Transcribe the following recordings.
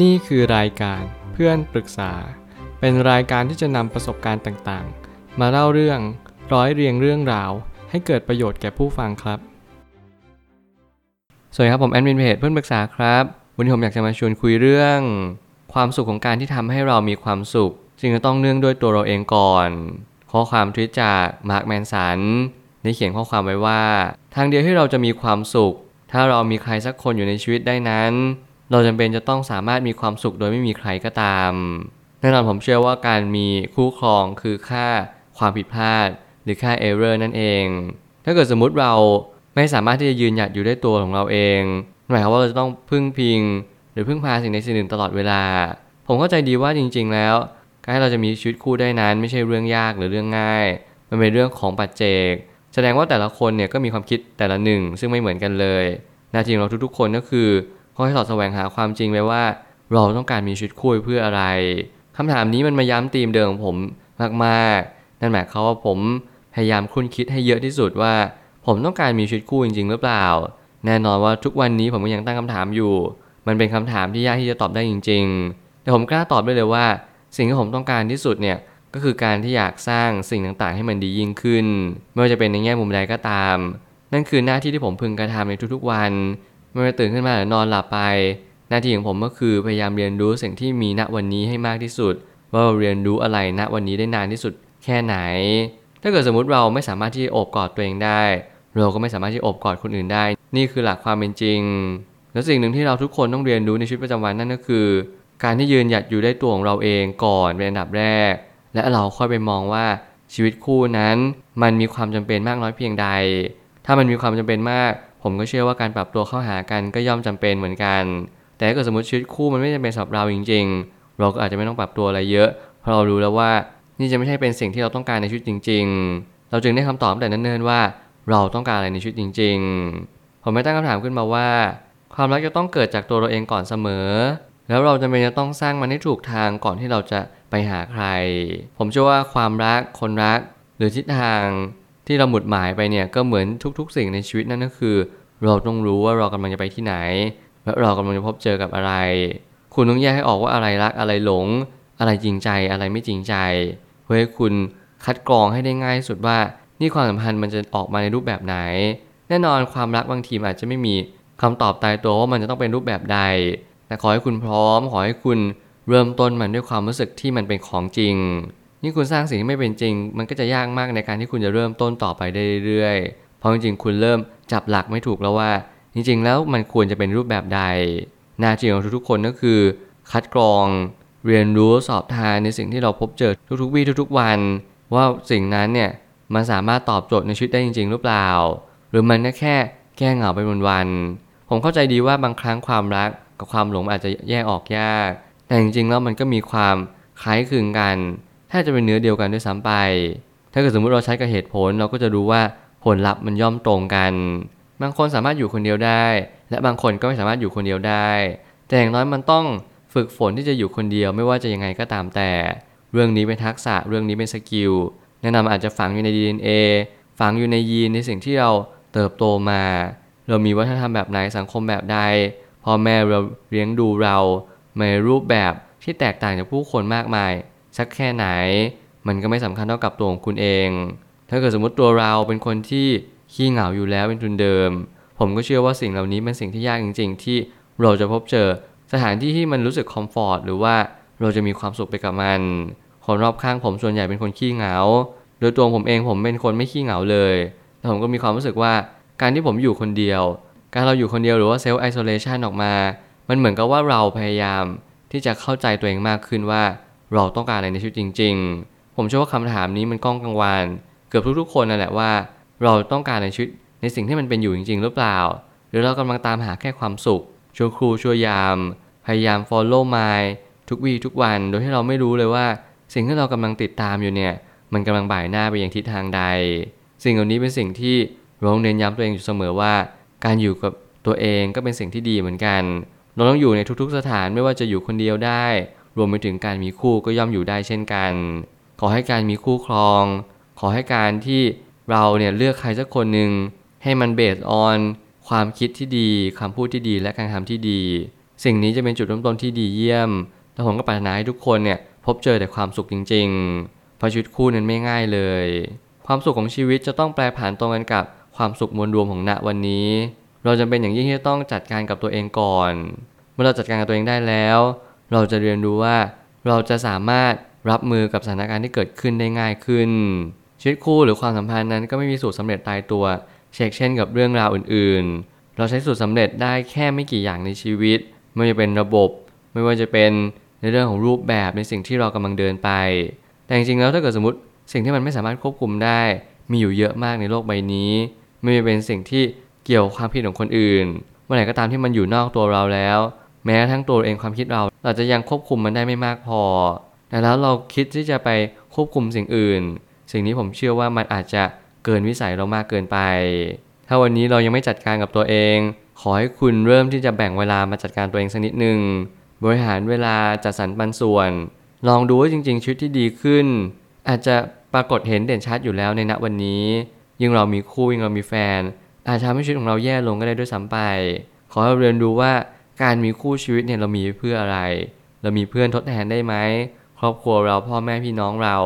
นี่คือรายการเพื่อนปรึกษา เป็นรายการที่จะนำประสบการณ์ต่างๆ มาเล่าเรื่องร้อยเรียงเรื่องราว ให้เกิดประโยชน์แก่ผู้ฟังครับ สวัสดีครับผมแอดมินเพจเพื่อนปรึกษาครับ วันนี้ผมอยากจะมาชวนคุยเรื่อง ความสุขของการที่ทำให้เรามีความสุขจึงจะต้องเนื่องด้วยตัวเราเองก่อน ข้อความทวิตจากมาร์คแมนสันได้เขียนข้อความไว้ว่า ทางเดียวที่เราจะมีความสุข ถ้าเรามีใครสักคนอยู่ในชีวิตได้นั้น เราจำเป็นจะต้องสามารถมีความสุขโดยไม่มีใครก็ตามแน่นอนผมเชื่อว่าการมีคู่ครองคือค่าความผิดพลาด หรือค่าเอเรอร์นั่นเอง ถ้าเกิดสมมุติเราไม่สามารถที่จะยืนหยัดอยู่ได้ตัวของเราเองหมายความว่าเราจะต้องพึ่งพิง หรือพึ่งพาสิ่งใดสิ่งหนึ่งตลอดเวลา ผมเข้าใจดีว่าจริง ๆ แล้ว การที่เราจะมีชีวิตคู่ได้นั้น ไม่ใช่เรื่องยากหรือเรื่องง่าย มันเป็นเรื่องของปัจเจก แสดงว่าแต่ละคนเนี่ยก็มีความคิดแต่ละหนึ่งซึ่งไม่เหมือนกันเลยหน้าที่ของเราทุกๆ คนก็คือ คอยสอดแสวงหาความจริงไว้ว่า เราต้องการมีชีวิตคู่เพื่ออะไรคำถามนี้มันมาย้ำธีมเดิมของผมมากๆ นั่นหมายความว่าผมพยายามคุ้นคิดให้เยอะที่สุดว่า ผมต้องการมีชีวิตคู่จริง ๆ หรือเปล่า แน่นอนว่าทุกวันนี้ผมก็ยังตั้งคำถามอยู่ มันเป็นคำถามที่ยากที่จะตอบได้จริง ๆ แต่ผมกล้าตอบได้เลยว่า สิ่งที่ผมต้องการที่สุดเนี่ยก็คือการที่อยากสร้างสิ่งต่างๆ ให้มันดียิ่งขึ้น ไม่ว่าจะเป็นในแง่มุมใดก็ตาม นั่นคือหน้าที่ที่ผมพึงกระทำในทุกๆวัน ไม่ว่าตื่นขึ้นมาหรือนอนหลับไป หน้าที่ของผมก็คือพยายามเรียนรู้สิ่งที่มีณวันนี้ให้มากที่สุด ว่าเราเรียนรู้อะไรณวันนี้ได้นานที่สุดแค่ไหน ถ้าเกิดสมมติเราไม่สามารถที่จะโอบกอดตัวเองได้ เราก็ไม่สามารถที่โอบกอดคนอื่นได้ นี่คือหลักความเป็นจริง แล้วสิ่งหนึ่งที่เราทุกคนต้องเรียนรู้ในชีวิตประจำวันนั่นก็คือ การที่ยืนหยัดอยู่ได้ตัวของเราเองก่อนเป็นอันดับแรก และเราค่อยไปมองว่าชีวิตคู่นั้น มันมีความจำเป็นมากน้อยเพียงใด ถ้ามันมีความจำเป็นมาก ผมก็เชื่อว่าการปรับตัวเข้าหากันก็ย่อมจำเป็นเหมือนกัน แต่ถ้าเกิดสมมติชีวิตคู่มันไม่จำเป็นสำหรับเราจริง ๆ เราก็อาจจะไม่ต้องปรับตัวอะไรเยอะ เพราะเรารู้แล้วว่านี่จะไม่ใช่เป็นสิ่งที่เราต้องการในชีวิตจริง ๆ เราจึงได้คำตอบแต่นั้นเนิ่นว่าเราต้องการอะไรในชีวิตจริง ๆ ผมไม่ตั้งคำถามขึ้นมาว่า ความรักจะต้องเกิดจากตัวเราเองก่อนเสมอ แล้วเราจำเป็นจะต้องสร้างมันให้ถูกทางก่อนที่เราจะไปหาใคร ผมเชื่อว่าความรักคนรัก หรือทิศทาง ที่เราหมุดหมายไปเนี่ยก็เหมือนทุกๆ สิ่งในชีวิตนั่นก็คือ เราต้องรู้ว่าเรากำลังจะไปที่ไหนและเรากำลังจะพบเจอกับอะไร คุณต้องแยกให้ออกว่าอะไรรักอะไรหลง อะไรจริงใจอะไรไม่จริงใจเพื่อให้คุณคัดกรองให้ได้ง่ายสุดว่านี่ความสัมพันธ์มันจะออกมาในรูปแบบไหน แน่นอนความรักบางทีอาจจะไม่มีคำตอบตายตัวว่ามันจะต้องเป็นรูปแบบใด แต่ขอให้คุณพร้อม ขอให้คุณเริ่มต้นมันด้วยความรู้สึกที่มันเป็นของจริง นี่คุณสร้างสิ่งที่ไม่เป็นจริง มันก็จะยากมากในการที่คุณจะเริ่มต้นต่อไปได้เรื่อยๆ เพราะจริงๆ คุณเริ่มจับหลักไม่ถูกแล้วว่า จริงๆ แล้วมันควรจะเป็นรูปแบบใด หน้าที่ของทุกๆ คนก็คือ คัดกรองเรียนรู้สอบทานในสิ่งที่เราพบเจอทุกๆวี่ทุกๆวัน ว่าสิ่งนั้นเนี่ยมันสามารถตอบโจทย์ในชีวิตได้จริง ๆ หรือเปล่า หรือมันแค่แก้เหงาไปวันๆผมเข้าใจดีว่าบางครั้งความรักกับความหลงอาจจะแยกออกยาก แต่จริงๆแล้วมันก็มีความคล้ายคลึงกัน แทบจะเป็นเนื้อเดียวกันด้วยซ้ำไป ถ้าเกิดสมมติเราใช้กับเหตุผลเราก็จะรู้ว่าผลลัพธ์มันย่อมตรงกัน บางคนสามารถอยู่คนเดียวได้ และบางคนก็ไม่สามารถอยู่คนเดียวได้ แต่อย่างน้อยมันต้องฝึกฝนที่จะอยู่คนเดียวไม่ว่าจะยังไงก็ตามแต่ เรื่องนี้เป็นทักษะเรื่องนี้เป็นสกิลแนะนำอาจจะฝังอยู่ใน DNA ฝังอยู่ในยีนในสิ่งที่เราเติบโตมา เรามีวัฒนธรรมแบบไหนสังคมแบบใดพ่อแม่เราเลี้ยงดูเราในรูปแบบที่แตกต่างจากผู้คนมากมาย สักแค่ไหน มันก็ไม่สำคัญเท่ากับตัวของคุณเอง ถ้าเกิดสมมติตัวเราเป็นคนที่ขี้เหงาอยู่แล้วเป็นทุนเดิม ผมก็เชื่อว่าสิ่งเหล่านี้เป็นสิ่งที่ยากจริง ๆ ที่เราจะพบเจอสถานที่ที่มันรู้สึก comfort หรือว่าเราจะมีความสุขไปกับมัน คนรอบข้างผมส่วนใหญ่เป็นคนขี้เหงา โดยตัวผมเองผมเป็นคนไม่ขี้เหงาเลยแต่ผมก็มีความรู้สึกว่าการที่ผมอยู่คนเดียว การเราอยู่คนเดียวหรือว่า self isolation ออกมา มันเหมือนกับว่าเราพยายามที่จะเข้าใจตัวเองมากขึ้นว่า เราต้องการอะไรในชีวิตจริง ๆ ผมเชื่อว่าคำถามนี้มันก้องกังวานเกือบทุกๆ คนนั่นแหละว่า เราต้องการในชีวิตในสิ่งที่มันเป็นอยู่จริง ๆ หรือเปล่า หรือเรากำลังตามหาแค่ความสุขชั่วครูชั่วยาม พยายาม follow my ทุกวีทุกวันโดยที่เราไม่รู้เลยว่า สิ่งที่เรากำลังติดตามอยู่เนี่ยมันกำลังบ่ายหน้าไปอย่างทิศทางใด สิ่งเหล่านี้เป็นสิ่งที่เราต้องเน้นย้ำตัวเองอยู่เสมอว่า การอยู่กับตัวเองก็เป็นสิ่งที่ดีเหมือนกัน เราต้องอยู่ในทุกๆสถานไม่ว่าจะอยู่คนเดียวได้ รวมไปถึงการมีคู่ก็ย่อมอยู่ได้เช่นกัน ขอให้การมีคู่ครอง ขอให้การที่เราเนี่ยเลือกใครสักคนหนึ่งให้มันเบสออนความคิดที่ดีคำพูดที่ดีและการทำที่ดี สิ่งนี้จะเป็นจุดเริ่มต้นที่ดีเยี่ยมแต่ผมก็ปรารถนาให้ทุกคนเนี่ยพบเจอแต่ความสุขจริงๆเพราะชีวิตคู่นั้นไม่ง่ายเลย ความสุขของชีวิตจะต้องแปรผันตรงกันกับความสุขมวลรวมของณวันนี้ เราจำเป็นอย่างยิ่งที่จะต้องจัดการกับตัวเองก่อน เมื่อเราจัดการกับตัวเองได้แล้ว เราจะเรียนรู้ว่าเราจะสามารถรับมือกับสถานการณ์ที่เกิดขึ้นได้ง่ายขึ้น ชีวิตคู่หรือความสัมพันธ์นั้นก็ไม่มีสูตรสำเร็จตายตัว เช่นเช่นกับเรื่องราวอื่นๆ เราใช้สูตรสำเร็จได้แค่ไม่กี่อย่างในชีวิต ไม่ว่าจะเป็นระบบ ไม่ว่าจะเป็นในเรื่องของรูปแบบในสิ่งที่เรากำลังเดินไป แต่จริงๆแล้วถ้าเกิดสมมติสิ่งที่มันไม่สามารถควบคุมได้ มีอยู่เยอะมากในโลกใบนี้ ไม่ว่าจะเป็นสิ่งที่เกี่ยวความคิดของคนอื่นเมื่อไหร่ก็ตามที่มันอยู่นอกตัวเราแล้ว แม้กระทั่งตัวเองความคิดเรา เราจะยังควบคุมมันได้ไม่มากพอแต่แล้วเราคิดที่จะไปควบคุมสิ่งอื่น สิ่งนี้ผมเชื่อว่ามันอาจจะเกินวิสัยเรามากเกินไป ถ้าวันนี้เรายังไม่จัดการกับตัวเอง ขอให้คุณเริ่มที่จะแบ่งเวลามาจัดการตัวเองสักนิดหนึ่ง บริหารเวลาจัดสรรปันส่วน ลองดูว่าจริง ๆชีวิตที่ดีขึ้น อาจจะปรากฏเห็นเด่นชัดอยู่แล้วในณวันนี้ ยิ่งเรามีคู่ยิ่งเรามีแฟน อาจจะทำให้ชีวิตของเราแย่ลงก็ได้ด้วยซ้ำไป ขอให้เราเรียนรู้ว่า การมีคู่ชีวิตเนี่ยเรามีเพื่ออะไร เรามีเพื่อนทดแทนได้ไหมครอบครัวเราพ่อแม่พี่น้องเรา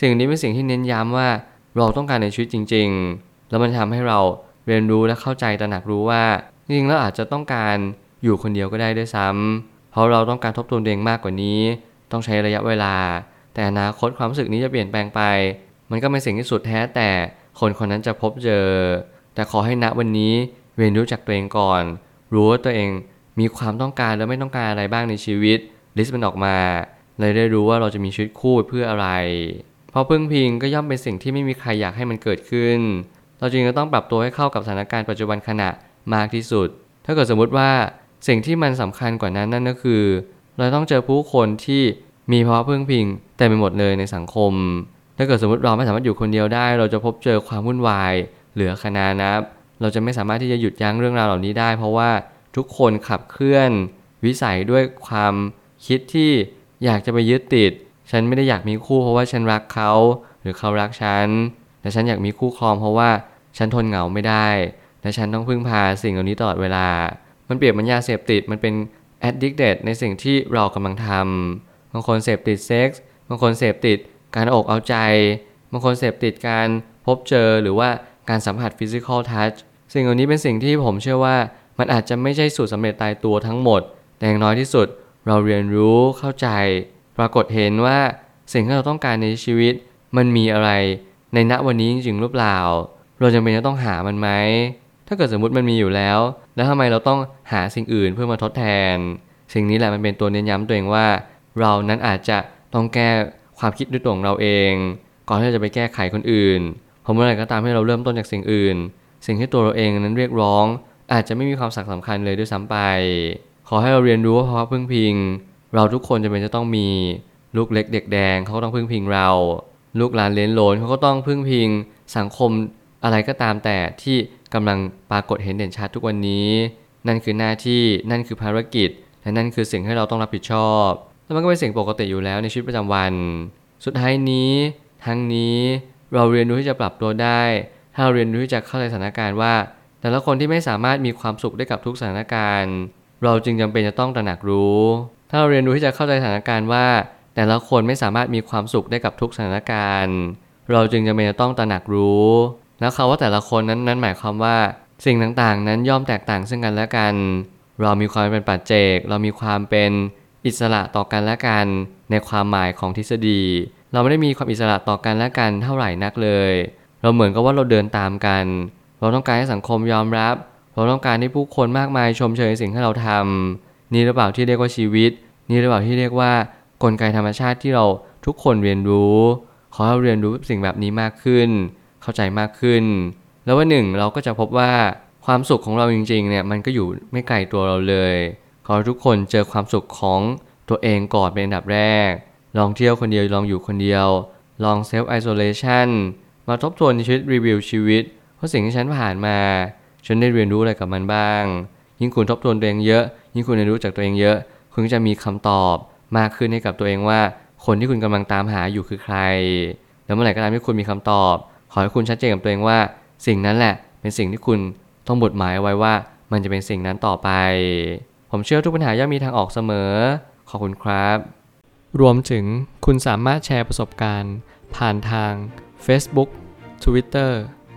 สิ่งนี้เป็นสิ่งที่เน้นย้ำว่าเราต้องการในชีวิตจริง ๆ แล้วมันทำให้เราเรียนรู้และเข้าใจตระหนักรู้ว่าจริงๆแล้วอาจจะต้องการอยู่คนเดียวก็ได้ด้วยซ้ำเพราะเราต้องการทบทวนตัวเองมากกว่านี้ ต้องใช้ระยะเวลา แต่อนาคตความรู้สึกนี้จะเปลี่ยนแปลงไป มันก็เป็นสิ่งที่สุดแท้แต่คนคนนั้นจะพบเจอ แต่ขอให้ณวันนี้เรียนรู้จักตัวเองก่อน รู้ว่าตัวเอง มีความต้องการและไม่ต้องการอะไรบ้างในชีวิตลิสต์มันออกมาเลยได้รู้ว่าเราจะมีชีวิตคู่เพื่ออะไร เพราะพึ่งพิงก็ย่อมเป็นสิ่งที่ไม่มีใครอยากให้มันเกิดขึ้น เราจริงก็ต้องปรับตัวให้เข้ากับสถานการณ์ปัจจุบันขณะมากที่สุด ถ้าเกิดสมมุติว่าสิ่งที่มันสำคัญกว่านั้นนั่นก็คือ เราต้องเจอผู้คนที่มีภาวะพึ่งพิงแต่ไปหมดเลยในสังคม ถ้าเกิดสมมติเราไม่สามารถอยู่คนเดียวได้ เราจะพบเจอความวุ่นวายเหลือขนานับ เราจะไม่สามารถที่จะหยุดยั้งเรื่องราวเหล่านี้ได้ เพราะว่า ทุกคนขับเคลื่อน วิสัยด้วยความคิดที่อยากจะไปยึดติด ฉันไม่ได้อยากมีคู่เพราะว่าฉันรักเขาหรือเขารักฉัน แต่ฉันอยากมีคู่ครองเพราะว่าฉันทนเหงาไม่ได้ และฉันต้องพึ่งพาสิ่งเหล่านี้ตลอดเวลา มันเปรียบเหมือนยาเสพติด มันเป็น addicted ในสิ่งที่เรากำลังทำบางคนเสพติดเซ็กส์ บางคนเสพติดการอกเอาใจ บางคนเสพติดการพบเจอหรือว่าการสัมผัส physical touch สิ่งเหล่านี้เป็นสิ่งที่ผมเชื่อว่า มันอาจจะไม่ใช่สูตรสำเร็จตายตัวทั้งหมด แต่อย่างน้อยที่สุดเราเรียนรู้เข้าใจ ปรากฏเห็นว่าสิ่งที่เราต้องการในชีวิต มันมีอะไรในณวันนี้จริงๆหรือเปล่า เราจำเป็นจะต้องหามันไหมถ้าเกิดสมมุติมันมีอยู่แล้ว แล้วทำไมเราต้องหาสิ่งอื่นเพื่อมาทดแทน สิ่งนี้แหละมันเป็นตัวเน้นย้ำตัวเองว่า เรานั้นอาจจะต้องแก้ความคิดด้วยตัวของเราเอง ก่อนที่จะไปแก้ไขคนอื่นเพราะเมื่อไหร่ก็ตามที่เราเริ่มต้นจากสิ่งอื่น สิ่งที่ตัวเราเองนั้นเรียกร้อง อาจจะไม่มีความสำคัญเลยด้วยซ้ำไป ขอให้เราเรียนรู้ว่าภาวะพึ่งพิง เราทุกคนจะเป็นจะต้องมีลูกเล็กเด็กแดงเขาก็ต้องพึ่งพิงเรา ลูกหลานเลนโลนเขาก็ต้องพึ่งพิง สังคมอะไรก็ตามแต่ที่กำลังปรากฏเห็นเด่นชัดทุกวันนี้ นั่นคือหน้าที่นั่นคือภารกิจและนั่นคือสิ่งที่เราต้องรับผิดชอบแล้วมันก็เป็นสิ่งปกติอยู่แล้วในชีวิตประจำวัน สุดท้ายนี้ ทั้งนี้เราเรียนรู้ที่จะปรับตัวได้ ถ้าเราเรียนรู้ที่จะเข้าใจสถานการณ์ว่า แต่ละคนที่ไม่สามารถมีความสุขได้กับทุกสถานการณ์ เราจึงจำเป็นจะต้องตระหนักรู้ ถ้าเราเรียนรู้ที่จะเข้าใจสถานการณ์ว่า แต่ละคนไม่สามารถมีความสุขได้กับทุกสถานการณ์ เราจึงจำเป็นจะต้องตระหนักรู้ แล้วคำว่าแต่ละคนนั้นนั้นหมายความว่าสิ่งต่างๆ นั้นย่อมแตกต่างซึ่งกันและกัน เรามีความเป็นปัจเจก เรามีความเป็นอิสระต่อกันและกัน ในความหมายของทฤษฎี เราไม่ได้มีความอิสระต่อกันและกันเท่าไหร่นักเลย เราเหมือนกับว่าเราเดินตามกัน เราต้องการให้สังคมยอมรับ เราต้องการให้ผู้คนมากมายชมเชยสิ่งที่เราทำนี่หรือเปล่าที่เรียกว่าชีวิต นี่หรือเปล่าที่เรียกว่ากลไกธรรมชาติที่เราทุกคนเรียนรู้ ขอให้เรียนรู้สิ่งแบบนี้มากขึ้น เข้าใจมากขึ้น แล้ววันหนึ่งเราก็จะพบว่าความสุขของเราจริงๆเนี่ยมันก็อยู่ไม่ไกลตัวเราเลย ขอทุกคนเจอความสุขของตัวเองก่อนเป็นอันดับแรก ลองเที่ยวคนเดียวลองอยู่คนเดียว ลองเซลฟ์ไอโซเลชันมาทบทวนชีวิตรีวิวชีวิต เพราะสิ่งที่ฉันผ่านมา ฉันได้เรียนรู้อะไรกับมันบ้าง ยิ่งคุณทบทวนตัวเองเยอะ ยิ่งคุณเรียนรู้จากตัวเองเยอะ คุณจะมีคำตอบมากขึ้นให้กับตัวเองว่า คนที่คุณกำลังตามหาอยู่คือใคร แล้วเมื่อไหร่ก็ตามที่คุณมีคำตอบ ขอให้คุณชัดเจนกับตัวเองว่า สิ่งนั้นแหละ เป็นสิ่งที่คุณต้องบทหมายไว้ว่า มันจะเป็นสิ่งนั้นต่อไป ผมผมเชื่อทุกปัญหาย่อมมีทางออกเสมอ ขอบคุณครับ รวมถึงคุณสามารถแชร์ประสบการณ์ ผ่านทาง Facebook Twitter